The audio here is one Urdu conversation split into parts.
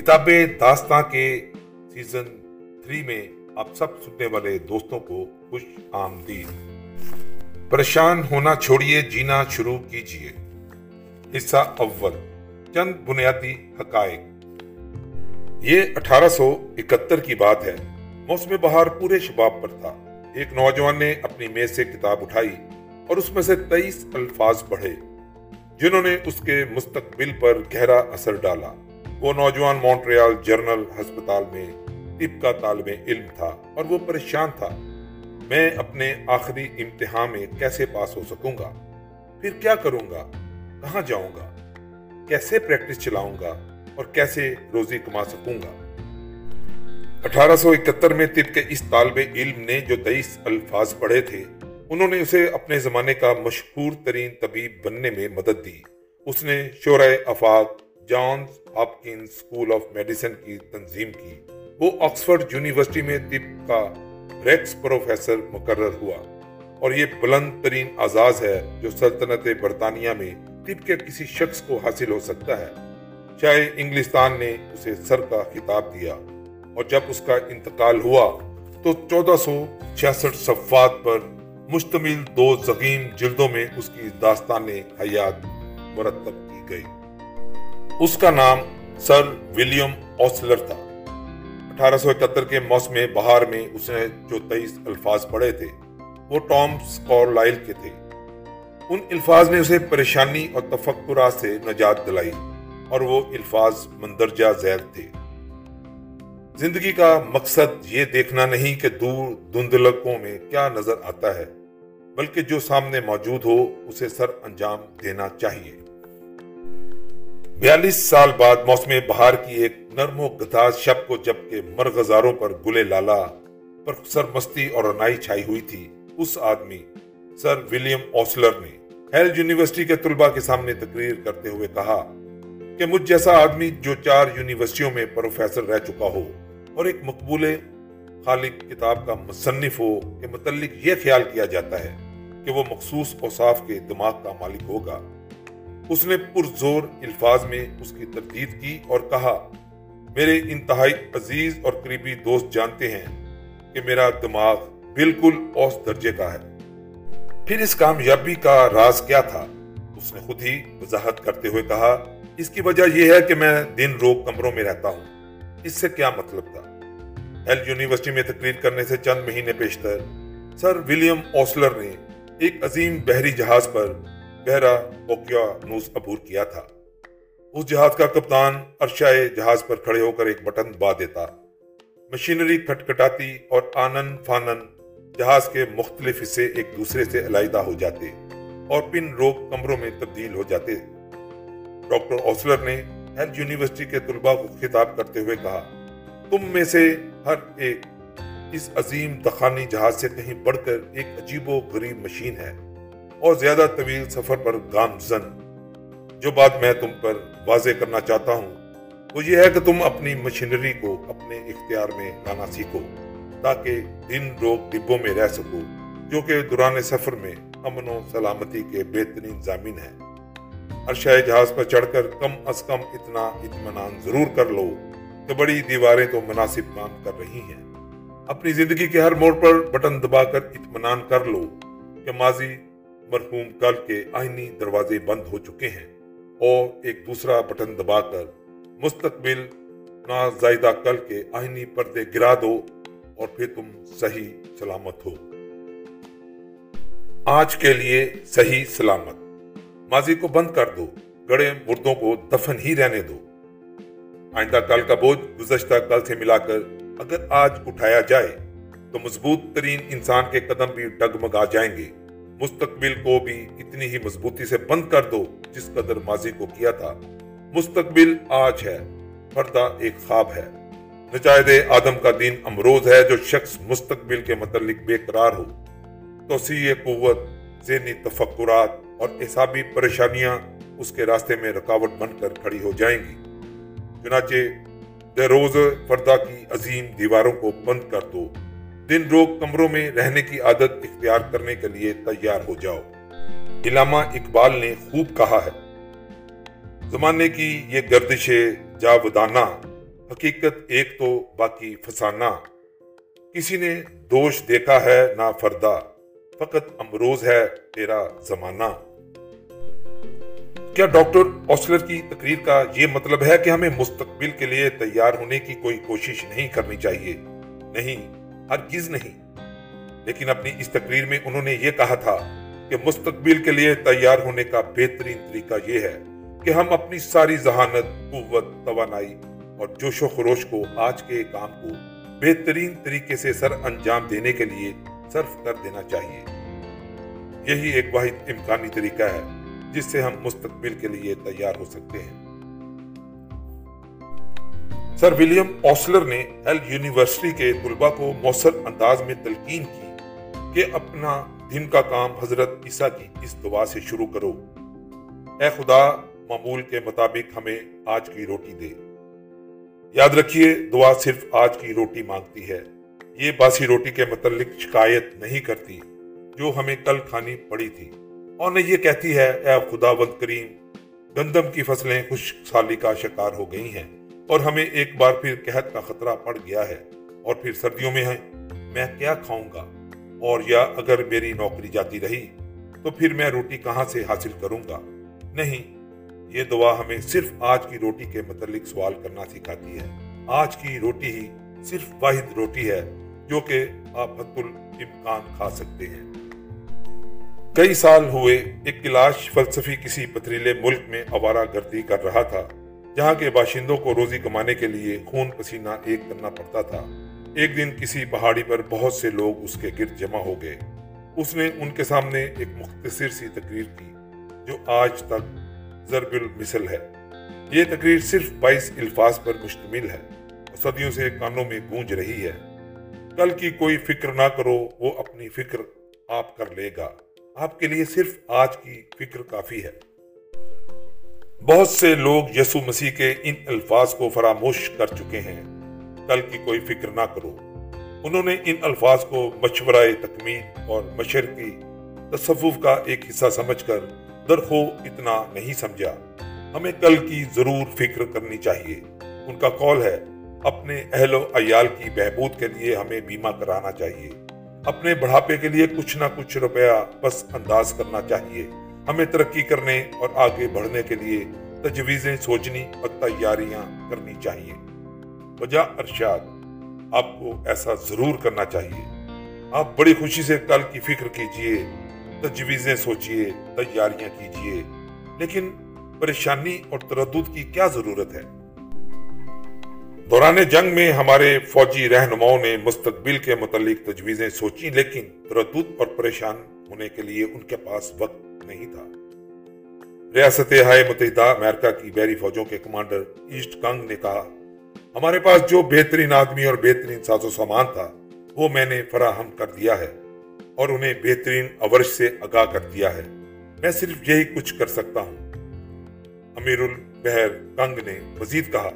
کتاب داستان کے سیزن تھری میں آپ سب سننے والے دوستوں کو خوش آمدید۔ پریشان ہونا چھوڑیے، جینا شروع کیجیے۔ حصہ اول، چند بنیادی حقائق۔ یہ اٹھارہ سو اکہتر کی بات ہے۔ موسم بہار پورے شباب پر تھا۔ ایک نوجوان نے اپنی میز سے کتاب اٹھائی اور اس میں سے تیئیس الفاظ پڑھے، جنہوں نے اس کے مستقبل پر گہرا اثر ڈالا۔ وہ نوجوان مونٹریال جرنل ہسپتال میں طب کا طالب علم تھا اور وہ پریشان تھا۔ میں اپنے آخری امتحان میں کیسے پاس ہو سکوں گا؟ پھر کیا کروں گا؟ کہاں جاؤں گا؟ کیسے پریکٹس چلاؤں گا؟ اور کیسے روزی کما سکوں گا؟ اٹھارہ سو اکتر میں طب کے اس طالب علم نے جو تیئیس الفاظ پڑھے تھے، انہوں نے اسے اپنے زمانے کا مشہور ترین طبیب بننے میں مدد دی۔ اس نے شعر افاق جانز آپ سکول آف میڈیسن کی تنظیم کی، وہ آکسفورڈ یونیورسٹی میں طب کا ریکس پروفیسر مقرر ہوا۔ اور یہ بلند ترین آزاز ہے جو سلطنت برطانیہ میں طب کے کسی شخص کو حاصل ہو سکتا ہے۔ چاہے انگلستان نے اسے سر کا خطاب دیا اور جب اس کا انتقال ہوا تو چودہ سو چھیاسٹھ صفات پر مشتمل دو زخیم جلدوں میں اس کی داستان حیات مرتب کی گئی۔ اس کا نام سر ولیم اوسلر تھا۔ اٹھارہ سو اکہتر کے موسم بہار میں اس نے جو تیئیس الفاظ پڑھے تھے، وہ ٹام اسکور لائل کے تھے۔ ان الفاظ نے اسے پریشانی اور تفکرات سے نجات دلائی اور وہ الفاظ مندرجہ زیر تھے۔ زندگی کا مقصد یہ دیکھنا نہیں کہ دور دندلکوں میں کیا نظر آتا ہے، بلکہ جو سامنے موجود ہو، اسے سر انجام دینا چاہیے۔ بیالیس سال بعد موسم بہار کی ایک نرم و گداز شب کو جبکہ مرغزاروں پر گلے لالا، پر سر مستی اور رنائی چھائی ہوئی تھی، اس آدمی، سر ویلیم اوسلر نے ہیل یونیورسٹی کے طلبہ کے سامنے تقریر کرتے ہوئے کہا کہ مجھ جیسا آدمی جو چار یونیورسٹیوں میں پروفیسر رہ چکا ہو اور ایک مقبول خالق کتاب کا مصنف ہو کہ متعلق یہ خیال کیا جاتا ہے کہ وہ مخصوص اوصاف کے دماغ کا مالک ہوگا۔ اس نے پرزور الفاظ میں اس کی تردید کی اور کہا، میرے انتہائی عزیز اور قریبی دوست جانتے ہیں کہ میرا دماغ بالکل اوس درجے کا ہے۔ پھر اس کامیابی کا راز کیا تھا؟ اس نے خود ہی وضاحت کرتے ہوئے کہا، اس کی وجہ یہ ہے کہ میں دن رو کمروں میں رہتا ہوں۔ اس سے کیا مطلب تھا؟ ایل یونیورسٹی میں تقریر کرنے سے چند مہینے پیشتر سر ویلیم اوسلر نے ایک عظیم بحری جہاز پر گہرا اوقیانوس عبور کیا تھا۔ اس جہاز کا کپتان عرشائے جہاز پر کھڑے ہو کر ایک بٹن دبا دیتا۔ مشینری کھٹکھٹاتی اور آنن فانن جہاز کے مختلف حصے ایک دوسرے سے علیحدہ ہو جاتے اور پن روک کمروں میں تبدیل ہو جاتے۔ ڈاکٹر اوسلر نے ہیلتھ یونیورسٹی کے طلباء کو خطاب کرتے ہوئے کہا، تم میں سے ہر ایک اس عظیم دخانی جہاز سے کہیں بڑھ کر ایک عجیب و غریب مشین ہے۔ اور زیادہ طویل سفر پر گامزن جو بات میں تم پر واضح کرنا چاہتا ہوں، وہ یہ ہے کہ تم اپنی مشینری کو اپنے اختیار میں لانا سیکھو، تاکہ دن روک ڈبوں میں رہ سکو، جو کہ دوران سفر میں امن و سلامتی کے بہترین ضامین ہیں۔ عرشہ جہاز پر چڑھ کر کم از کم اتنا اطمینان ضرور کر لو کہ بڑی دیواریں تو مناسب کام کر رہی ہیں۔ اپنی زندگی کے ہر موڑ پر بٹن دبا کر اطمینان کر لو کہ ماضی مرحوم کل کے آئینی دروازے بند ہو چکے ہیں اور ایک دوسرا بٹن دبا کر مستقبل نازائیدہ کل کے آئینی پردے گرا دو اور پھر تم صحیح سلامت ہو۔ آج کے لیے صحیح سلامت۔ ماضی کو بند کر دو، گڑے مردوں کو دفن ہی رہنے دو۔ آئندہ کل کا بوجھ گزشتہ کل سے ملا کر اگر آج اٹھایا جائے تو مضبوط ترین انسان کے قدم بھی ڈگمگا جائیں گے۔ مستقبل کو بھی اتنی ہی مضبوطی سے بند کر دو جس قدر ماضی کو کیا تھا۔ مستقبل آج ہے پردہ ایک خواب ہے۔ نجائد آدم کا دین امروز ہے جو شخص مستقبل کے متعلق بے قرار ہو۔ توسیع قوت، ذہنی تفکرات اور احسابی پریشانیاں اس کے راستے میں رکاوٹ بن کر کھڑی ہو جائیں گی۔ چنانچہ دروز پردہ کی عظیم دیواروں کو بند کر دو۔ دن روک کمروں میں رہنے کی عادت اختیار کرنے کے لیے تیار ہو جاؤ۔ علامہ اقبال نے خوب کہا ہے، زمانے کی یہ گردش جاودانہ، حقیقت ایک تو باقی فسانہ۔ کسی نے دوش دیکھا ہے نا فردا، فقط امروز ہے تیرا زمانہ۔ کیا ڈاکٹر اوسلر کی تقریر کا یہ مطلب ہے کہ ہمیں مستقبل کے لیے تیار ہونے کی کوئی کوشش نہیں کرنی چاہیے؟ نہیں۔ ہرگز نہیں۔ لیکن اپنی اس تقریر میں انہوں نے یہ کہا تھا کہ مستقبل کے لیے تیار ہونے کا بہترین طریقہ یہ ہے کہ ہم اپنی ساری ذہانت، قوت، توانائی اور جوش و خروش کو آج کے کام کو بہترین طریقے سے سر انجام دینے کے لیے صرف کر دینا چاہیے۔ یہی ایک واحد امکانی طریقہ ہے جس سے ہم مستقبل کے لیے تیار ہو سکتے ہیں۔ سر ولیم اوسلر نے ایل یونیورسٹی کے طلبہ کو مؤثر انداز میں تلقین کی کہ اپنا دن کا کام حضرت عیسیٰ کی اس دعا سے شروع کرو۔ اے خدا، معمول کے مطابق ہمیں آج کی روٹی دے۔ یاد رکھیے، دعا صرف آج کی روٹی مانگتی ہے۔ یہ باسی روٹی کے متعلق شکایت نہیں کرتی جو ہمیں کل کھانی پڑی تھی۔ اور نہ یہ کہتی ہے، اے خدا بند کریم، گندم کی فصلیں خوش سالی کا شکار ہو گئی ہیں۔ اور ہمیں ایک بار پھر قحط کا خطرہ پڑ گیا ہے اور پھر سردیوں میں ہیں، میں کیا کھاؤں گا؟ اور یا اگر میری نوکری جاتی رہی، تو پھر میں روٹی کہاں سے حاصل کروں گا؟ نہیں، یہ دعا ہمیں صرف آج کی روٹی کے متعلق سوال کرنا سکھاتی ہے۔ آج کی روٹی ہی صرف واحد روٹی ہے، جو کہ آپ حت الامکان کھا سکتے ہیں۔ کئی سال ہوئے، ایک کلاش فلسفی کسی پتریلے ملک میں آوارہ گردی کر رہا تھا۔ جہاں کے باشندوں کو روزی کمانے کے لیے خون پسینہ ایک کرنا پڑتا تھا۔ ایک دن کسی پہاڑی پر بہت سے لوگ اس کے گرد جمع ہو گئے۔ اس نے ان کے سامنے ایک مختصر سی تقریر کی، جو آج تک ضرب المثل ہے۔ یہ تقریر صرف بائیس الفاظ پر مشتمل ہے صدیوں سے کانوں میں گونج رہی ہے۔ کل کی کوئی فکر نہ کرو، وہ اپنی فکر آپ کر لے گا۔ آپ کے لیے صرف آج کی فکر کافی ہے۔ بہت سے لوگ یسو مسیح کے ان الفاظ کو فراموش کر چکے ہیں۔ کل کی کوئی فکر نہ کرو۔ انہوں نے ان الفاظ کو مشورہ تکمیل اور مشرقی تصوف کا ایک حصہ سمجھ کر درخو اتنا نہیں سمجھا۔ ہمیں کل کی ضرور فکر کرنی چاہیے۔ ان کا قول ہے، اپنے اہل و عیال کی بہبود کے لیے ہمیں بیمہ کرانا چاہیے۔ اپنے بڑھاپے کے لیے کچھ نہ کچھ روپیہ بس انداز کرنا چاہیے۔ ہمیں ترقی کرنے اور آگے بڑھنے کے لیے تجویزیں سوچنی اور تیاریاں کرنی چاہیے۔ وجہ ارشاد، آپ کو ایسا ضرور کرنا چاہیے۔ آپ بڑی خوشی سے کل کی فکر کیجیے، تجویزیں سوچئے، تیاریاں کیجیے، لیکن پریشانی اور تردد کی کیا ضرورت ہے؟ دوران جنگ میں ہمارے فوجی رہنماؤں نے مستقبل کے متعلق تجویزیں سوچی لیکن تردد اور پریشان ہونے کے لیے ان کے پاس وقت نہیں تھا۔ ریاست ہائے متحدہ امریکہ کی بحری فوجوں کے کمانڈر ایسٹ کنگ نے کہا، ہمارے پاس جو بہترین آدمی اور بہترین ساز و سامان تھا، وہ میں نے فراہم کر دیا ہے اور انہیں بہترین اورش سے آگاہ کر دیا ہے۔ میں صرف یہی کچھ کر سکتا ہوں۔ امیر البحر کنگ نے مزید کہا،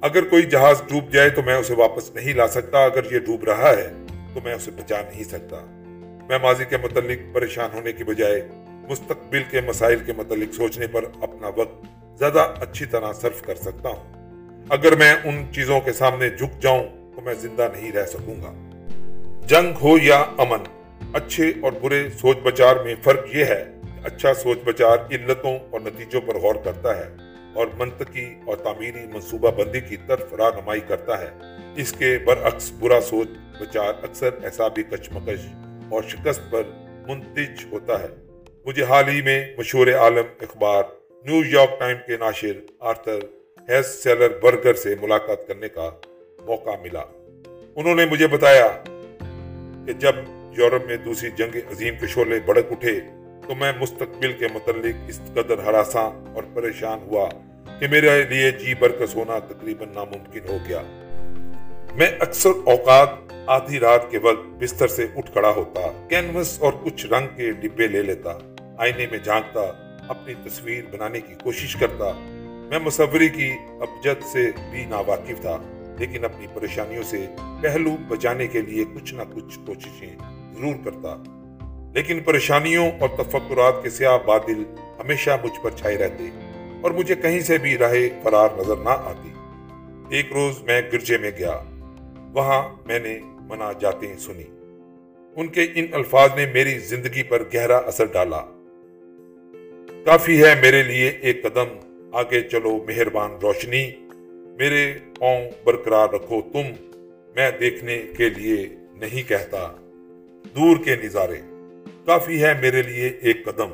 اگر کوئی جہاز ڈوب جائے تو میں اسے واپس نہیں لا سکتا، اگر یہ ڈوب رہا ہے تو میں اسے بچا نہیں سکتا۔ میں ماضی کے متعلق پریشان ہونے کی بجائے مستقبل کے مسائل کے متعلق سوچنے پر اپنا وقت زیادہ اچھی طرح صرف کر سکتا ہوں۔ اگر میں ان چیزوں کے سامنے جھک جاؤں تو میں زندہ نہیں رہ سکوں گا۔ جنگ ہو یا امن، اچھے اور برے سوچ بچار میں فرق یہ ہے کہ اچھا سوچ بچار علتوں اور نتیجوں پر غور کرتا ہے اور منطقی اور تعمیری منصوبہ بندی کی طرف رہنمائی کرتا ہے۔ اس کے برعکس برا سوچ بچار اکثر احسابی کچمکش اور شکست پر منتج ہوتا ہے۔ مجھے حال ہی میں مشہور عالم اخبار نیو یارک ٹائم کے ناشر آرتھر ہیس سیلر برگر سے ملاقات کرنے کا موقع ملا۔ انہوں نے مجھے بتایا کہ جب یورپ میں دوسری جنگ عظیم کے شعلے بڑک اٹھے تو میں مستقبل کے متعلق اس قدر ہراساں اور پریشان ہوا کہ میرے لیے جی برکس ہونا تقریباً ناممکن ہو گیا۔ میں اکثر اوقات آدھی رات کے وقت بستر سے اٹھ کھڑا ہوتا، کینوس اور کچھ رنگ کے ڈبے لے لیتا۔ آئینے میں جھانکتا اپنی تصویر بنانے کی کوشش کرتا۔ میں مصوری کی ابجد سے بھی ناواقف تھا، لیکن اپنی پریشانیوں سے پہلو بچانے کے لیے کچھ نہ کچھ کوششیں ضرور کرتا۔ لیکن پریشانیوں اور تفکرات کے سیاہ بادل ہمیشہ مجھ پر چھائے رہتے اور مجھے کہیں سے بھی راہ فرار نظر نہ آتی۔ ایک روز میں گرجے میں گیا، وہاں میں نے منا جاتے سنی۔ ان کے ان الفاظ نے میری زندگی پر گہرا اثر ڈالا۔ کافی ہے میرے لیے ایک قدم۔ آگے چلو مہربان روشنی۔ میرے پاؤں برقرار رکھو تم۔ میں دیکھنے کے لیے نہیں کہتا۔ دور کے نظارے۔ کافی ہے میرے لیے ایک قدم۔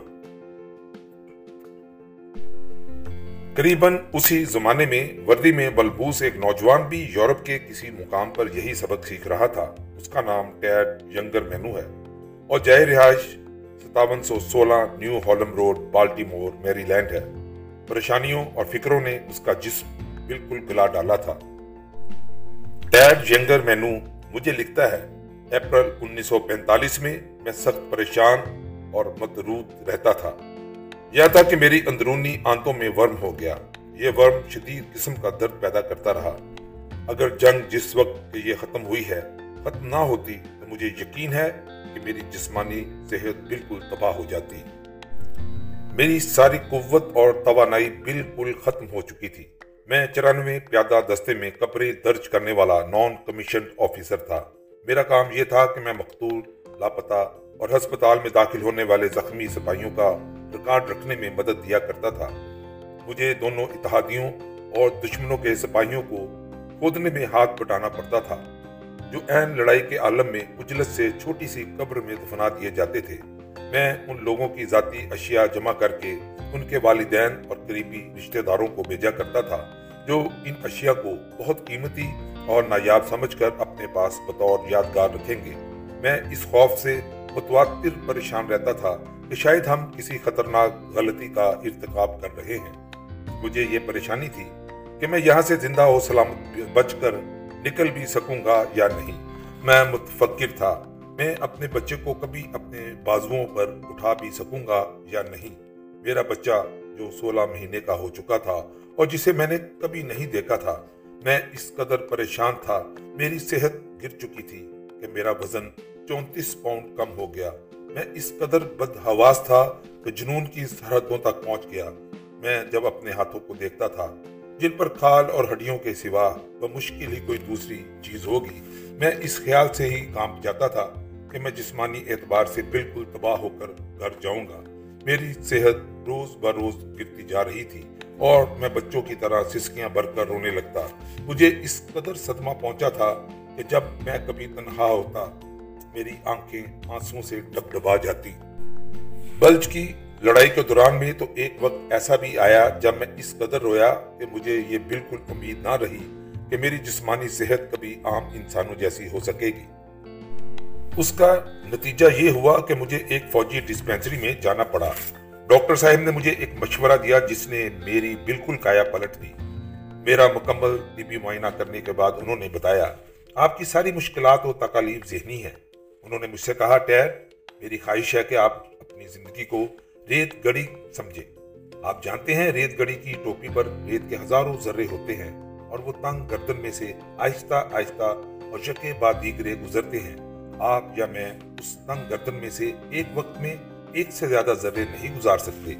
قریباً اسی زمانے میں وردی میں بلبوس ایک نوجوان بھی یورپ کے کسی مقام پر یہی سبق سیکھ رہا تھا۔ اس کا نام ٹیڈ ینگر مینو ہے۔ اور جائے رہائش ستاون سو سولہ نیو ہالم روڈ بالٹی مور میری لینڈ ہے۔ پریشانیوں اور فکروں نے اس کا جسم بالکل گلا ڈالا تھا۔ ٹیڈ ینگر مینو مجھے لکھتا ہے، اپریل انیس سو پینتالیس میں میں سخت پریشان اور مدرود رہتا تھا۔ یا تھا کہ میری اندرونی آنتوں میں ورم ہو گیا۔ یہ ورم شدید قسم کا درد پیدا کرتا رہا۔ اگر جنگ جس وقت یہ ختم ہوئی ہے، ختم نہ ہوتی تو مجھے یقین ہے کہ میری جسمانی صحت بالکل تباہ ہو جاتی۔ میری ساری قوت اور توانائی بالکل ختم ہو چکی تھی۔ میں چرانوے پیادہ دستے میں کپڑے درج کرنے والا نان کمیشن آفیسر تھا۔ میرا کام یہ تھا کہ میں مقتول، لاپتہ اور ہسپتال میں داخل ہونے والے زخمی سپاہیوں کا ریکارڈ رکھنے میں مدد دیا کرتا تھا۔ مجھے دونوں اتحادیوں اور دشمنوں کے سپاہیوں کو کھودنے میں ہاتھ بٹانا پڑتا تھا۔ جو این لڑائی کے عالم میں اجلت سے چھوٹی سی قبر میں دفنا دیے جاتے تھے، میں ان لوگوں کی ذاتی اشیاء جمع کر کے ان کے والدین اور قریبی رشتہ داروں کو بھیجا کرتا تھا، جو ان اشیاء کو بہت قیمتی اور نایاب سمجھ کر اپنے پاس بطور یادگار رکھیں گے۔ میں اس خوف سے متواتر پریشان رہتا تھا کہ شاید ہم کسی خطرناک غلطی کا ارتکاب کر رہے ہیں۔ مجھے یہ پریشانی تھی کہ میں یہاں سے زندہ ہو سلامت بچ کر نکل بھی سکوں گا یا نہیں؟ میں متفکر تھا۔ میں اپنے بچے کو کبھی اپنے بازوؤں پر اٹھا بھی سکوں گا یا نہیں؟ میرا بچہ جو سولہ مہینے کا ہو چکا تھا اور جسے میں نے کبھی نہیں دیکھا تھا، میں اس قدر پریشان تھا۔ میری صحت گر چکی تھی کہ میرا وزن چونتیس پاؤنڈ کم ہو گیا۔ میں اس قدر بد حواس تھا کہ جنون کی سرحدوں تک پہنچ گیا۔ میں جب اپنے ہاتھوں کو دیکھتا تھا جن پر کھال اور ہڈیوں کے سوا بمشکل ہی کوئی دوسری چیز ہوگی۔ میں اس خیال سے ہی کام جاتا تھا کہ میں جسمانی اعتبار سے بالکل تباہ ہو کر گھر جاؤں گا۔ میری صحت روز بروز گرتی جا رہی تھی اور میں بچوں کی طرح سسکیاں بھر کر رونے لگتا۔ مجھے اس قدر صدمہ پہنچا تھا کہ جب میں کبھی تنہا ہوتا، میری آنکھیں آنسوں سے ڈب ڈبا جاتی۔ بلج کی لڑائی کے دوران میں تو ایک وقت ایسا بھی آیا جب میں اس قدر رویا کہ مجھے یہ بالکل امید نہ رہی کہ میری جسمانی صحت کبھی عام انسانوں جیسی ہو سکے گی۔ اس کا نتیجہ یہ ہوا کہ مجھے ایک فوجی ڈسپینسری میں جانا پڑا۔ ڈاکٹر صاحب نے مجھے ایک مشورہ دیا جس نے میری بالکل کایا پلٹ دی۔ میرا مکمل طبی معائنہ کرنے کے بعد انہوں نے بتایا، آپ کی ساری مشکلات و تکالیف ذہنی ہیں۔ انہوں نے مجھ سے کہا ٹیر میری خواہش ہے کہ آپ اپنی زندگی کو ریت گڑی سمجھے۔ آپ جانتے ہیں ریت گڑی کی ٹوپی پر ریت کے ہزاروں ذرے ہوتے ہیں اور وہ تنگ گردن میں سے آہستہ آہستہ اور یکے بعد دیگرے گزرتے ہیں۔ آپ یا میں اس تنگ گردن میں سے ایک وقت میں ایک سے زیادہ ذرے نہیں گزار سکتے۔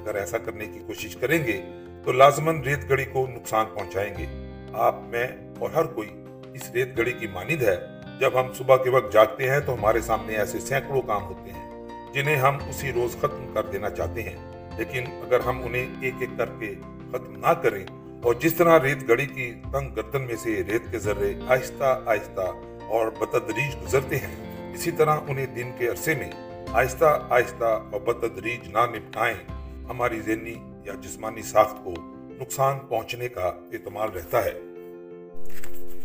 اگر ایسا کرنے کی کوشش کریں گے تو لازمن ریت گڑی کو نقصان پہنچائیں گے۔ آپ، میں اور ہر کوئی اس ریت گڑی کی مانند ہے۔ جب ہم صبح کے وقت جاگتے ہیں تو ہمارے سامنے ایسے سینکڑوں کام ہوتے ہیں۔ جنہیں ہم اسی روز ختم کر دینا چاہتے ہیں۔ لیکن اگر ہم انہیں ایک ایک کر کے ختم نہ کریں اور جس طرح ریت گڑی کی تنگ گردن میں سے ریت کے ذرے آہستہ آہستہ اور بتدریج گزرتے ہیں، اسی طرح انہیں دن کے عرصے میں آہستہ آہستہ اور بتدریج نہ نپٹائیں۔ ہماری ذہنی یا جسمانی ساخت کو نقصان پہنچنے کا احتمال رہتا ہے۔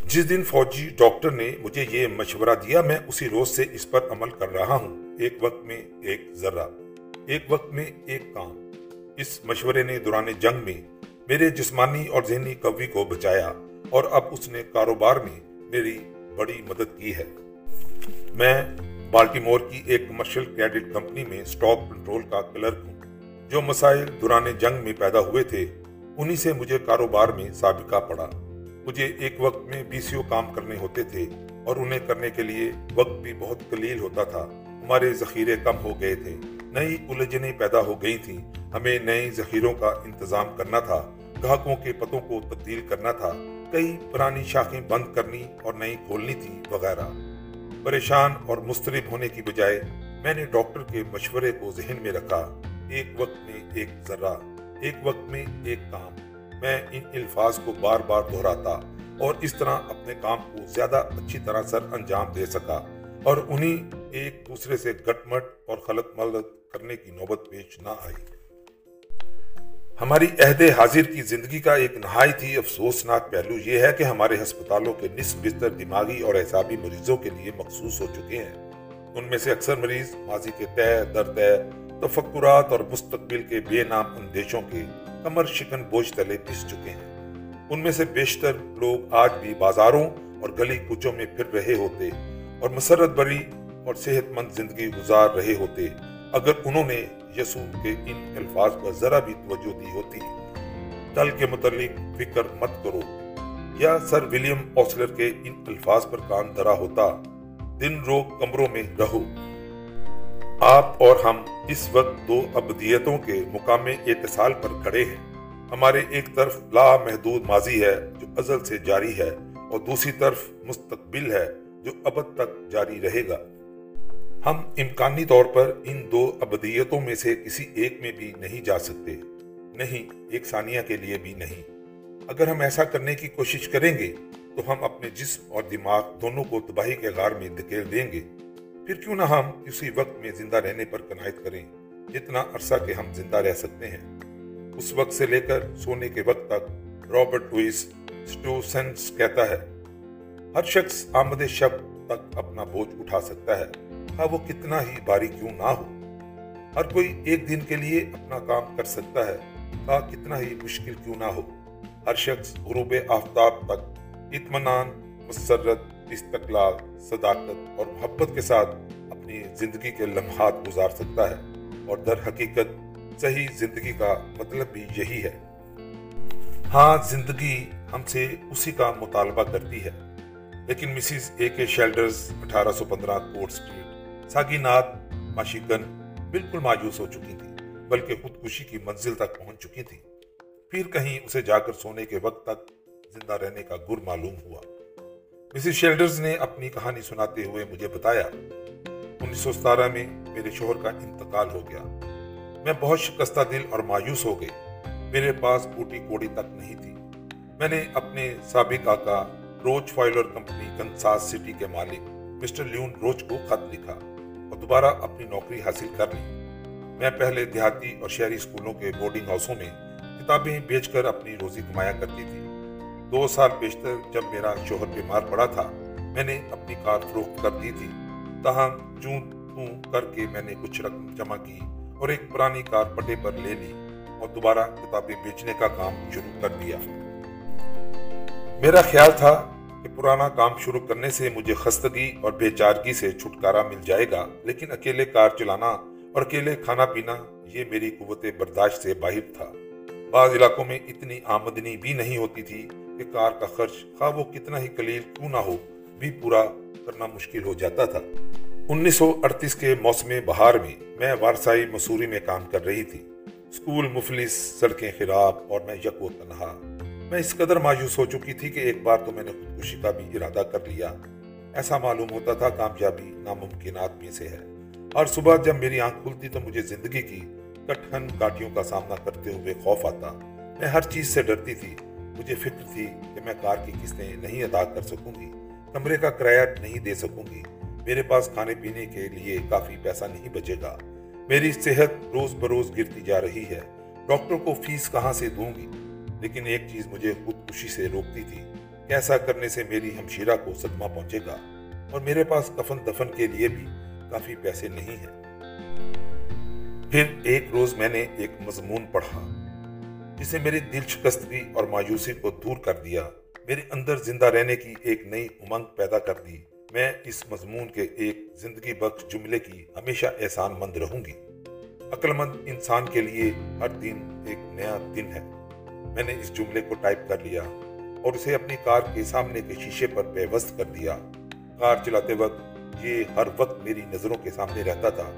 جس دن فوجی ڈاکٹر نے مجھے یہ مشورہ دیا، میں اسی روز سے اس پر عمل کر رہا ہوں۔ ایک وقت میں ایک ذرہ، ایک وقت میں ایک کام۔ اس مشورے نے دوران جنگ میں میرے جسمانی اور ذہنی قوی کو بچایا اور اب اس نے کاروبار میں میری بڑی مدد کی ہے۔ میں بالٹی مور کی ایک کمرشل کریڈٹ کمپنی میں سٹاک کنٹرول کا کلرک ہوں۔ جو مسائل دوران جنگ میں پیدا ہوئے تھے، انہی سے مجھے کاروبار میں سابقہ پڑا۔ مجھے ایک وقت میں بی سی او کام کرنے ہوتے تھے اور انہیں کرنے کے لیے وقت بھی بہت قلیل ہوتا تھا۔ ہمارے ذخیرے کم ہو گئے تھے۔ نئی الجھنیں پیدا ہو گئی تھیں۔ ہمیں نئے ذخیروں کا انتظام کرنا تھا۔ گاہکوں کے پتوں کو تبدیل کرنا تھا۔ کئی پرانی شاخیں بند کرنی اور نئی کھولنی تھی وغیرہ۔ پریشان اور مسترب ہونے کی بجائے میں نے ڈاکٹر کے مشورے کو ذہن میں رکھا۔ ایک وقت میں ایک ذرہ، ایک وقت میں ایک کام۔ میں ان الفاظ کو بار بار دہراتا اور اس طرح اپنے کام کو زیادہ اچھی طرح سر انجام دے سکا اور انہیں ایک دوسرے سے گٹ مٹ اور خلط ملت کرنے کی نوبت پیش نہ آئی۔ ہماری عہد حاضر کی زندگی کا ایک نہایت ہی افسوسناک پہلو یہ ہے کہ ہمارے ہسپتالوں کے نصف بستر دماغی اور احسابی مریضوں کے لیے مخصوص ہو چکے ہیں۔ ان میں سے اکثر مریض ماضی کے طے، در طے، تفکرات اور مستقبل کے بے نام اندیشوں کے کمر شکن بوجھ تلے پس چکے ہیں۔ ان میں سے بیشتر لوگ آج بھی بازاروں اور گلی کوچوں میں پھر رہے ہوتے اور مسرت بری اور صحت مند زندگی گزار رہے ہوتے۔ اگر انہوں نے یسو کے ان الفاظ پر ذرا بھی توجہ دی ہوتی۔ کل کے متعلق فکر مت کرو۔ یا سر ولیم اوسلر کے ان الفاظ پر کان درا ہوتا۔ دن روگ کمروں میں رہو۔ آپ اور ہم اس وقت دو ابدیتوں کے مقام اتصال پر کھڑے ہیں۔ ہمارے ایک طرف لا محدود ماضی ہے جو ازل سے جاری ہے اور دوسری طرف مستقبل ہے جو ابد تک جاری رہے گا۔ ہم امکانی طور پر ان دو ابدیتوں میں سے کسی ایک میں بھی نہیں جا سکتے۔ نہیں، ایک ثانیہ کے لیے بھی نہیں۔ اگر ہم ایسا کرنے کی کوشش کریں گے تو ہم اپنے جسم اور دماغ دونوں کو تباہی کے غار میں دکیل دیں گے۔ پھر کیوں نہ ہم اسی وقت میں زندہ رہنے پر کنائت کریں جتنا عرصہ کے ہم زندہ رہ سکتے ہیں۔ اس وقت سے لے کر سونے کے وقت تک رابرٹ سٹوسنس کہتا ہے، ہر شخص آمد شب تک اپنا بوجھ اٹھا سکتا ہے۔ ہاں وہ کتنا ہی باری کیوں نہ ہو۔ ہر کوئی ایک دن کے لیے اپنا کام کر سکتا ہے۔ ہاں کتنا ہی مشکل کیوں نہ ہو۔ ہر شخص غروب آفتاب تک اطمینان، مسرت استقلال، صداقت اور محبت کے ساتھ اپنی زندگی کے لمحات گزار سکتا ہے اور در حقیقت صحیح زندگی کا مطلب بھی یہی ہے۔ ہاں زندگی ہم سے اسی کا مطالبہ کرتی ہے۔ لیکن مسز اے کے شیلڈرز اٹھارہ سو پندرہ کوٹ سٹریٹ ساگی نات بالکل مایوس ہو چکی تھی بلکہ خودکشی کی منزل تک پہنچ چکی تھی پھر کہیں اسے جا کر سونے کے وقت تک زندہ رہنے کا گر معلوم ہوا۔ مسز شیلڈرز نے اپنی کہانی سناتے ہوئے مجھے بتایا انیس سو ستارہ میں میرے شوہر کا انتقال ہو گیا۔ میں بہت شکستہ دل اور مایوس ہو گئی۔ میرے پاس بوٹی کوڑی تک نہیں تھی۔ میں نے اپنے سابق آقا Roach Filer company Kansas City کے مالک مسٹر لیون روچ کو خط لکھا اور دوبارہ اپنی نوکری حاصل کر لی۔ میں پہلے دیہاتی اور شہری اسکولوں کے بورڈنگ ہاؤسوں میں کتابیں بیچ کر اپنی روزی کمایا کرتی تھی۔ دو سال بیشتر جب میرا شوہر بیمار پڑا تھا، میں نے اپنی کار فروخت کر دی تھی۔ تاہم چون کر کے میں نے کچھ رقم جمع کی اور ایک پرانی کار پٹے پر لے لی اور دوبارہ کتابیں بیچنے کا کام شروع کر دیا۔ میرا خیال تھا کہ پرانا کام شروع کرنے سے مجھے خستگی اور بے چارگی سے چھٹکارا مل جائے گا، لیکن اکیلے کار چلانا اور اکیلے کھانا پینا یہ میری قوت برداشت سے باہر تھا۔ بعض علاقوں میں اتنی آمدنی بھی نہیں ہوتی تھی کہ کار کا خرچ خواہ وہ کتنا ہی قلیل کیوں نہ ہو، بھی پورا کرنا مشکل ہو جاتا تھا۔ انیس سو اڑتیس کے موسم بہار میں میں وارسائی مسوری میں کام کر رہی تھی۔ اسکول مفلس، سڑکیں خراب اور میں یک و تنہا۔ میں اس قدر مایوس ہو چکی تھی کہ ایک بار تو میں نے خودکشی کا بھی ارادہ کر لیا۔ ایسا معلوم ہوتا تھا کامیابی ناممکنات میں سے ہے۔ اور صبح جب میری آنکھ کھلتی تو مجھے زندگی کی کٹھن کاٹیوں کا سامنا کرتے ہوئے خوف آتا۔ میں ہر چیز سے ڈرتی تھی۔ مجھے فکر تھی کہ میں کار کی قسطیں نہیں ادا کر سکوں گی، کمرے کا کرایہ نہیں دے سکوں گی۔ میرے پاس کھانے پینے کے لیے کافی پیسہ نہیں بچے گا۔ میری صحت روز بروز گرتی جا رہی ہے۔ ڈاکٹر کو فیس کہاں سے دوں گی؟ لیکن ایک چیز مجھے خود سے روکتی تھی کیسا کرنے سے میری ہمشیرہ کو صدمہ پہنچے گا۔ اور میرے پاس کفن دفن کے لیے بھی کافی پیسے نہیں ہیں۔ پھر ایک روز میں نے ایک مضمون پڑھا۔ جسے میری دل شکستگی اور مایوسی کو دور کر دیا، میرے اندر زندہ رہنے کی ایک نئی امنگ پیدا کر دی۔ میں اس مضمون کے ایک زندگی بخش جملے کی ہمیشہ احسان مند رہوں گی۔ عقل مند انسان کے لیے ہر دن ایک نیا دن ہے۔ میں نے اس جملے کو ٹائپ کر لیا اور اسے اپنی کار کے سامنے کے شیشے پر پیوست کر دیا۔ کار چلاتے وقت یہ ہر وقت میری نظروں کے سامنے رہتا تھا۔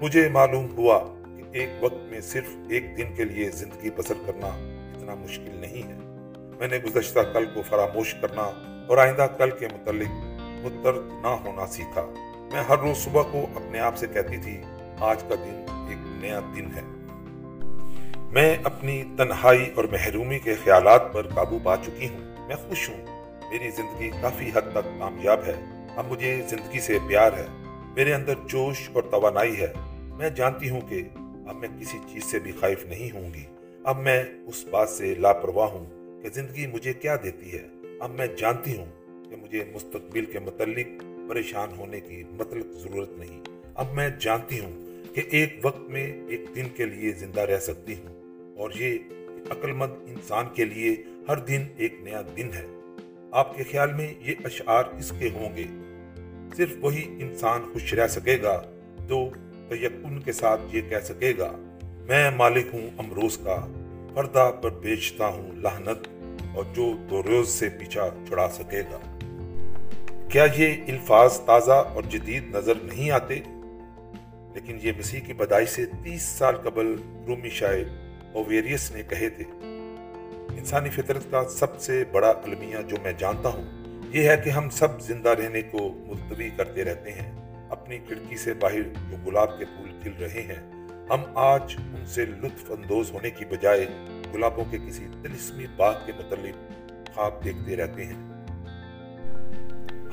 مجھے معلوم ہوا ایک وقت میں صرف ایک دن کے لیے زندگی بسر کرنا اتنا مشکل نہیں ہے۔ میں نے گزشتہ کل کو فراموش کرنا اور آئندہ کل کے متعلق مترد نہ ہونا سیکھا۔ میں ہر روز صبح کو اپنے آپ سے کہتی تھی، آج کا دن ایک نیا دن ہے۔ میں اپنی تنہائی اور محرومی کے خیالات پر قابو پا چکی ہوں۔ میں خوش ہوں۔ میری زندگی کافی حد تک کامیاب ہے۔ اب مجھے زندگی سے پیار ہے۔ میرے اندر جوش اور توانائی ہے۔ میں جانتی ہوں کہ اب میں کسی چیز سے بھی خائف نہیں ہوں گی۔ اب میں اس بات سے لاپرواہ ہوں کہ زندگی مجھے کیا دیتی ہے۔ اب میں جانتی ہوں کہ مجھے مستقبل کے متعلق پریشان ہونے کی مطلب ضرورت نہیں۔ اب میں جانتی ہوں کہ ایک وقت میں ایک دن کے لیے زندہ رہ سکتی ہوں۔ اور یہ عقل مند انسان کے لیے ہر دن ایک نیا دن ہے۔ آپ کے خیال میں یہ اشعار اس کے ہوں گے؟ صرف وہی انسان خوش رہ سکے گا جو تیقن کے ساتھ یہ کہہ سکے گا، میں مالک ہوں امروز کا، پردہ پر بیچتا ہوں لہنت، اور جو دو روز سے پیچھا چھڑا سکے گا۔ کیا یہ الفاظ تازہ اور جدید نظر نہیں آتے؟ لیکن یہ مسیح کی بدائی سے تیس سال قبل رومی شاعر اوویریس نے کہے تھے، انسانی فطرت کا سب سے بڑا المیہ جو میں جانتا ہوں، یہ ہے کہ ہم سب زندہ رہنے کو ملتوی کرتے رہتے ہیں۔ اپنی کھڑکی سے باہر جو گلاب کے پھول کھل رہے ہیں۔ ہم آج ان سے لطف اندوز ہونے کی بجائے گلابوں کے کسی تلسمی باغ کے متعلق خواب دیکھتے رہتے ہیں۔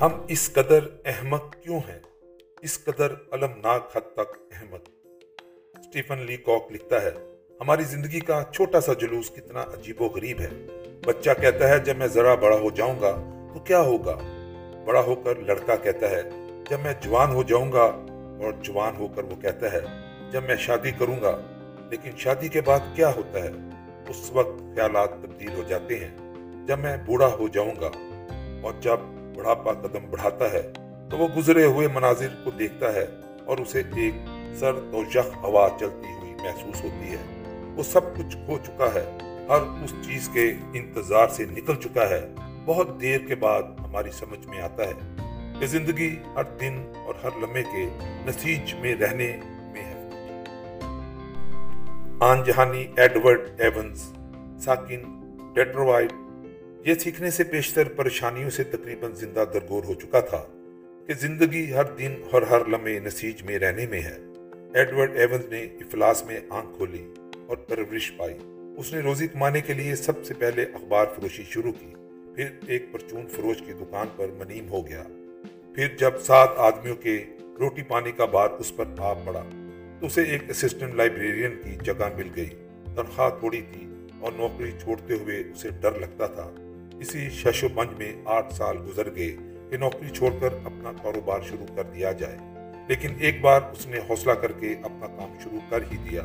ہم اس قدر احمق کیوں ہیں؟ اس قدر المناک حد تک احمد سٹیفن لی کوک لکھتا ہے، ہماری زندگی کا چھوٹا سا جلوس کتنا عجیب و غریب ہے۔ بچہ کہتا ہے، جب میں ذرا بڑا ہو جاؤں گا تو کیا ہوگا؟ بڑا ہو کر لڑکا کہتا ہے جب میں جوان ہو جاؤں گا اور جوان ہو کر وہ کہتا ہے، جب میں شادی کروں گا، لیکن شادی کے بعد کیا ہوتا ہے؟ اس وقت خیالات تبدیل ہو جاتے ہیں۔ جب میں بوڑھا ہو جاؤں گا اور جب بڑھاپا قدم بڑھاتا ہے، تو وہ گزرے ہوئے مناظر کو دیکھتا ہے اور اسے ایک سرد و یخ ہوا چلتی ہوئی محسوس ہوتی ہے۔ وہ سب کچھ ہو چکا ہے۔ ہر اس چیز کے انتظار سے نکل چکا ہے۔ بہت دیر کے بعد ہماری سمجھ میں آتا ہے۔ کہ زندگی ہر دن اور ہر لمحے کے نسیج میں رہنے میں ہے۔ آن جہانی ایڈورڈ ایونز، ساکن، ڈیٹروائٹ، یہ سیکھنے سے بیشتر پریشانیوں سے تقریباً زندہ درگور ہو چکا تھا کہ زندگی ہر دن اور ہر لمحے نسیج میں رہنے میں ہے۔ ایڈورڈ ایونز نے افلاس میں آنکھ کھولی اور پرورش پائی۔ اس نے روزی کمانے کے لیے سب سے پہلے اخبار فروشی شروع کی، پھر ایک پرچون فروش کی دکان پر منیم ہو گیا۔ پھر جب سات آدمیوں کے روٹی پانی کا بار اس پر آ پڑا، تو اسے ایک اسسٹنٹ لائبریرین کی جگہ مل گئی۔ تنخواہ تھوڑی تھی اور نوکری چھوڑتے ہوئے اسے ڈر لگتا تھا۔ اسی شش و پنج میں آٹھ سال گزر گئے کہ نوکری چھوڑ کر اپنا کاروبار شروع کر دیا جائے۔ لیکن ایک بار اس نے حوصلہ کر کے اپنا کام شروع کر ہی دیا۔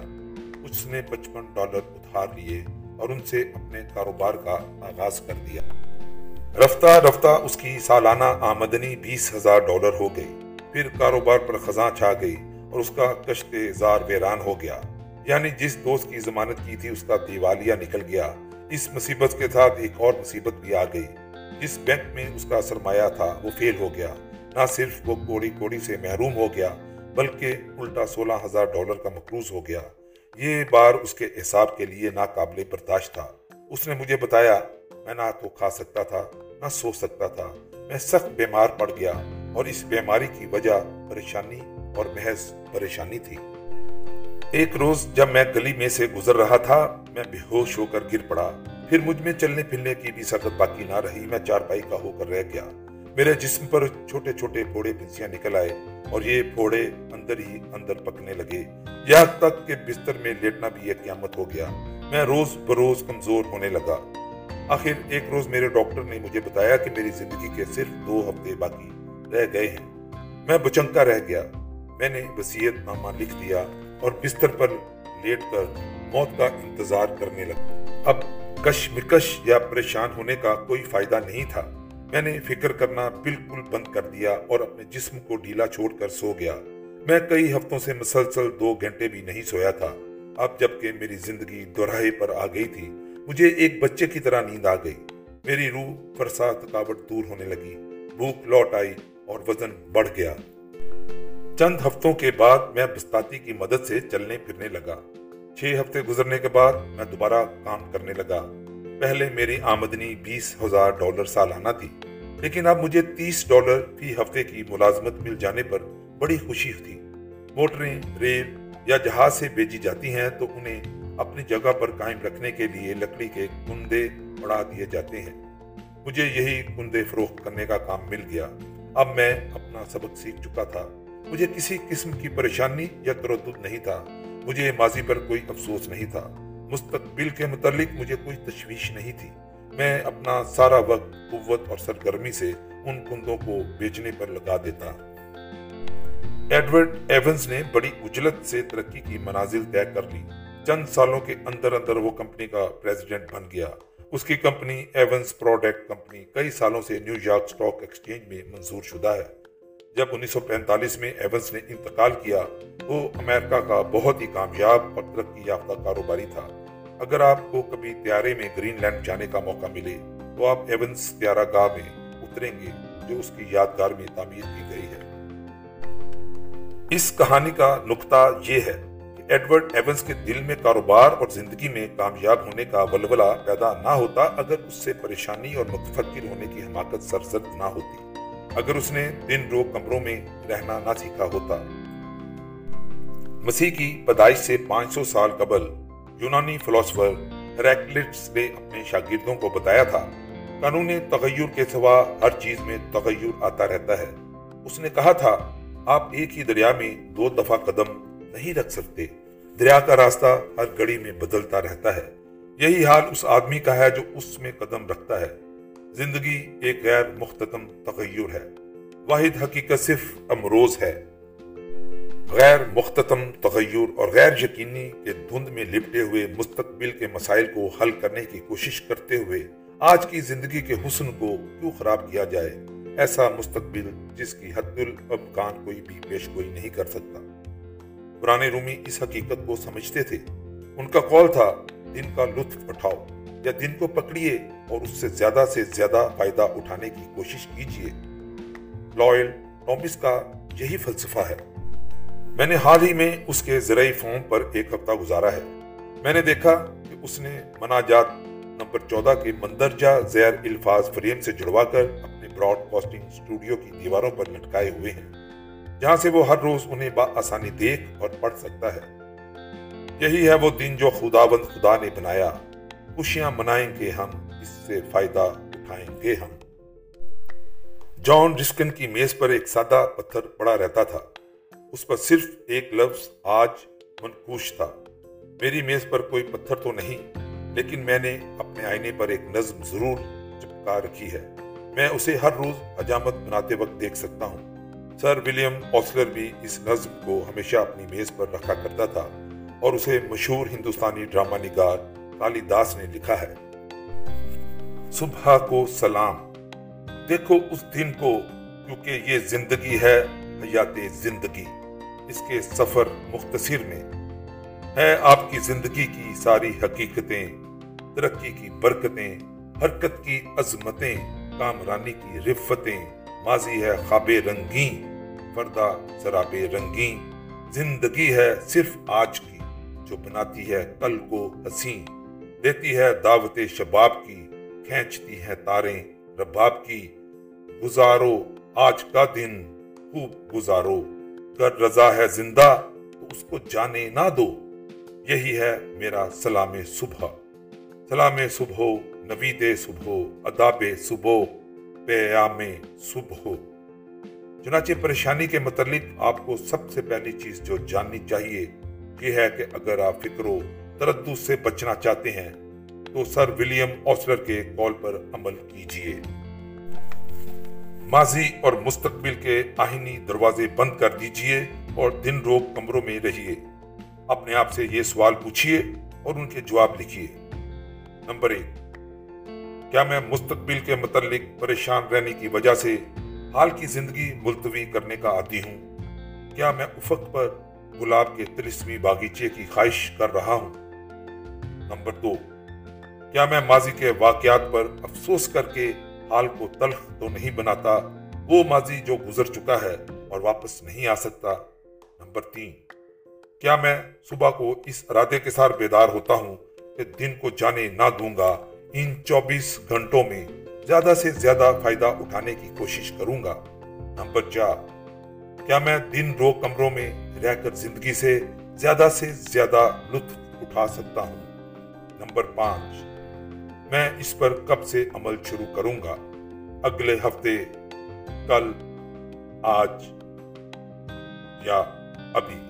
اس نے پچپن ڈالر ادھار لیے اور ان سے اپنے کاروبار کا آغاز کر دیا۔ رفتہ رفتہ اس کی سالانہ آمدنی بیس ہزار ڈالر ہو گئی۔ پھر کاروبار پر خزاں چھا گئی اور اس کا کشت زار ویران ہو گیا۔ یعنی جس دوست کی ضمانت کی تھی اس کا دیوالیہ نکل گیا۔ اس مصیبت کے ساتھ ایک اور مصیبت بھی آ گئی۔ جس بینک میں اس کا سرمایہ تھا وہ فیل ہو گیا۔ نہ صرف وہ کوڑی کوڑی سے محروم ہو گیا، بلکہ الٹا سولہ ہزار ڈالر کا مقروض ہو گیا۔ یہ بار اس کے حساب کے لیے ناقابل برداشت تھا۔ اس نے مجھے بتایا، میں نہ تو کھا سکتا تھا۔ نہ سو سکتا تھا۔ میں سخت بیمار پڑ گیا اور اس بیماری کی وجہ پریشانی اور محض پریشانی تھی۔ ایک روز جب میں گلی میں سے گزر رہا تھا، میں بے ہوش ہو کر گر پڑا۔ پھر مجھ میں چلنے پھرنے کی بھی سخت باقی نہ رہی۔ میں چار پائی کا ہو کر رہ گیا۔ میرے جسم پر چھوٹے چھوٹے پھوڑے پنسیاں نکل آئے اور یہ پھوڑے اندر ہی اندر پکنے لگے۔ یہاں تک کہ بستر میں لیٹنا بھی ایک قیامت ہو گیا۔ میں روز بروز کمزور ہونے لگا۔ آخر ایک روز میرے ڈاکٹر نے مجھے بتایا کہ میری زندگی کے صرف دو ہفتے باقی رہ گئے ہیں۔ میں بچنکا رہ گیا۔ میں نے وسیعت نامہ لکھ دیا اور بستر پر لیٹ کر موت کا انتظار کرنے لگا۔ اب کشمکش یا پریشان ہونے کا کوئی فائدہ نہیں تھا۔ میں نے فکر کرنا بالکل بند کر دیا اور اپنے جسم کو ڈھیلا چھوڑ کر سو گیا۔ میں کئی ہفتوں سے مسلسل دو گھنٹے بھی نہیں سویا تھا۔ اب جبکہ میری زندگی دوراہے پر آ گئی تھی مجھے ایک بچے کی طرح نیند آ گئی۔ میری روح فرسا تھکاوٹ دور ہونے لگی۔ بھوک لوٹ آئی اور وزن بڑھ گیا۔ چند ہفتوں کے بعد میں بستاتی کی مدد سے چلنے پھرنے لگا۔ چھ ہفتے گزرنے کے بعد میں دوبارہ کام کرنے لگا۔ پہلے میری آمدنی بیس ہزار ڈالر سالانہ تھی، لیکن اب مجھے تیس ڈالر فی ہفتے کی ملازمت مل جانے پر بڑی خوشی تھی موٹریں، ریل یا جہاز سے بھیجی جاتی ہیں تو انہیں اپنی جگہ پر قائم رکھنے کے لیے لکڑی کے کندے بڑھا دیے جاتے ہیں۔ مجھے یہی کندے فروخت کرنے کا کام مل گیا۔ اب میں اپنا سبق سیکھ چکا تھا۔ مجھے کسی قسم کی پریشانی یا تردد نہیں تھا۔ مجھے ماضی پر کوئی افسوس نہیں تھا۔ مستقبل کے متعلق مجھے کوئی تشویش نہیں تھی۔ میں اپنا سارا وقت، قوت اور سرگرمی سے ان کندوں کو بیچنے پر لگا دیتا۔ ایڈورڈ ایونز نے بڑی اجلت سے ترقی کی منازل طے کر لی۔ چند سالوں کے اندر اندر وہ کمپنی کا پریزیڈنٹ بن گیا۔ اس کی کمپنی ایونز پروڈکٹ کمپنی کئی سالوں سے نیو یارک سٹاک ایکسچینج میں منظور شدہ ہے۔ جب انیس سو پینتالیس میں ایونز نے انتقال کیا، وہ امریکہ کا بہت ہی کامیاب اور ترقی یافتہ کاروباری تھا۔ اگر آپ کو کبھی تیارے میں گرین لینڈ جانے کا موقع ملے، تو آپ ایونز تیارہ گاہ میں اتریں گے، جو اس کی یادگار میں تعمیر کی گئی ہے۔ اس کہانی کا نقطہ یہ ہے ایڈورڈ ایونز کے دل میں کاروبار اور زندگی میں کامیاب ہونے کا ولولہ پیدا نہ ہوتا اگر اس سے پریشانی اور متفکر ہونے کی حماقت سرزد نہ ہوتی۔ اگر اس نے دن رو کمروں میں رہنا نہ سیکھا ہوتا۔ مسیح کی پیدائش سے پانچ سو سال قبل یونانی فلاسفر ہیریکلٹس نے اپنے شاگردوں کو بتایا تھا، قانون تغیر کے سوا ہر چیز میں تغیر آتا رہتا ہے۔ اس نے کہا تھا، آپ ایک ہی دریا میں دو دفعہ قدم نہیں رکھ سکتے۔ دریا کا راستہ ہر گھڑی میں بدلتا رہتا ہے۔ یہی حال اس آدمی کا ہے جو اس میں قدم رکھتا ہے۔ زندگی ایک غیر مختتم تغیر ہے۔ واحد حقیقت صرف امروز ہے۔ غیر مختتم تغیر اور غیر یقینی کے دھند میں لپٹے ہوئے مستقبل کے مسائل کو حل کرنے کی کوشش کرتے ہوئے آج کی زندگی کے حسن کو کیوں خراب کیا جائے؟ ایسا مستقبل جس کی حد الامکان کوئی بھی پیش گوئی نہیں کر سکتا۔ پرانے رومی اس حقیقت کو سمجھتے تھے۔ ان کا قول تھا، دن کا لطف اٹھاؤ یا دن کو پکڑیے اور اس سے زیادہ سے زیادہ فائدہ اٹھانے کی کوشش کیجیے۔ لوئل ٹومس کا یہی فلسفہ ہے۔ میں نے حال ہی میں اس کے زرعی فارم پر ایک ہفتہ گزارا ہے۔ میں نے دیکھا کہ اس نے مناجات نمبر چودہ کے مندرجہ زیر الفاظ فریم سے جڑوا کر اپنے براڈ کاسٹنگ اسٹوڈیو کی دیواروں پر لٹکائے ہوئے ہیں۔ جہاں سے وہ ہر روز انہیں با آسانی دیکھ اور پڑھ سکتا ہے۔ یہی ہے وہ دن جو خداوند خدا نے بنایا۔ خوشیاں منائیں گے ہم، اس سے فائدہ اٹھائیں گے ہم۔ جان رسکن کی میز پر ایک سادہ پتھر پڑا رہتا تھا۔ اس پر صرف ایک لفظ آج منکوش تھا۔ میری میز پر کوئی پتھر تو نہیں، لیکن میں نے اپنے آئینے پر ایک نظم ضرور چپکا رکھی ہے۔ میں اسے ہر روز حجامت بناتے وقت دیکھ سکتا ہوں۔ سر ولیم اوسلر بھی اس نظم کو ہمیشہ اپنی میز پر رکھا کرتا تھا اور اسے مشہور ہندوستانی ڈرامہ نگار کالی داس نے لکھا ہے۔ صبح کو سلام۔ دیکھو اس دن کو، کیونکہ یہ زندگی ہے، حیات زندگی۔ اس کے سفر مختصر میں ہے آپ کی زندگی کی ساری حقیقتیں، ترقی کی برکتیں، حرکت کی عظمتیں، کامرانی کی رفتیں ماضی ہے خواب رنگین فردہ سراب رنگین۔ زندگی ہے صرف آج کی، جو بناتی ہے کل کو حسین۔ دیتی ہے دعوت شباب کی، کھینچتی ہے تاریں رباب کی۔ گزارو آج کا دن، خوب گزارو۔ گر رضا ہے زندہ، تو اس کو جانے نہ دو۔ یہی ہے میرا سلام صبح۔ سلام صبح نوید صبح اداب صبح پیام صبح۔ چنانچہ پریشانی کے متعلق آپ کو سب سے پہلی چیز جو جاننی چاہیے، یہ ہے کہ اگر آپ فکر و تردد سے بچنا چاہتے ہیں، تو سر ولیم اوسلر کے کال پر عمل کیجیے ماضی اور مستقبل کے آہینی دروازے بند کر دیجیے اور دن روک کمروں میں رہیے۔ اپنے آپ سے یہ سوال پوچھئے اور ان کے جواب لکھیے۔ نمبر ایک کیا میں مستقبل کے متعلق پریشان رہنے کی وجہ سے حال کی زندگی ملتوی کرنے کا عادی ہوں؟ کیا میں افق پر گلاب کے تلسمی باغیچے کی خواہش کر رہا ہوں؟ نمبر دو، کیا میں ماضی کے واقعات پر افسوس کر کے حال کو تلخ تو نہیں بناتا؟ وہ ماضی جو گزر چکا ہے اور واپس نہیں آ سکتا۔ نمبر تین، کیا میں صبح کو اس ارادے کے ساتھ بیدار ہوتا ہوں کہ دن کو جانے نہ دوں گا؟ ان چوبیس گھنٹوں میں زیادہ سے زیادہ فائدہ اٹھانے کی کوشش کروں گا۔ نمبر چار، کیا میں دن رو کمروں میں رہ کر زندگی سے زیادہ سے زیادہ لطف اٹھا سکتا ہوں؟ نمبر پانچ، میں اس پر کب سے عمل شروع کروں گا؟ اگلے ہفتے، کل، آج یا ابھی؟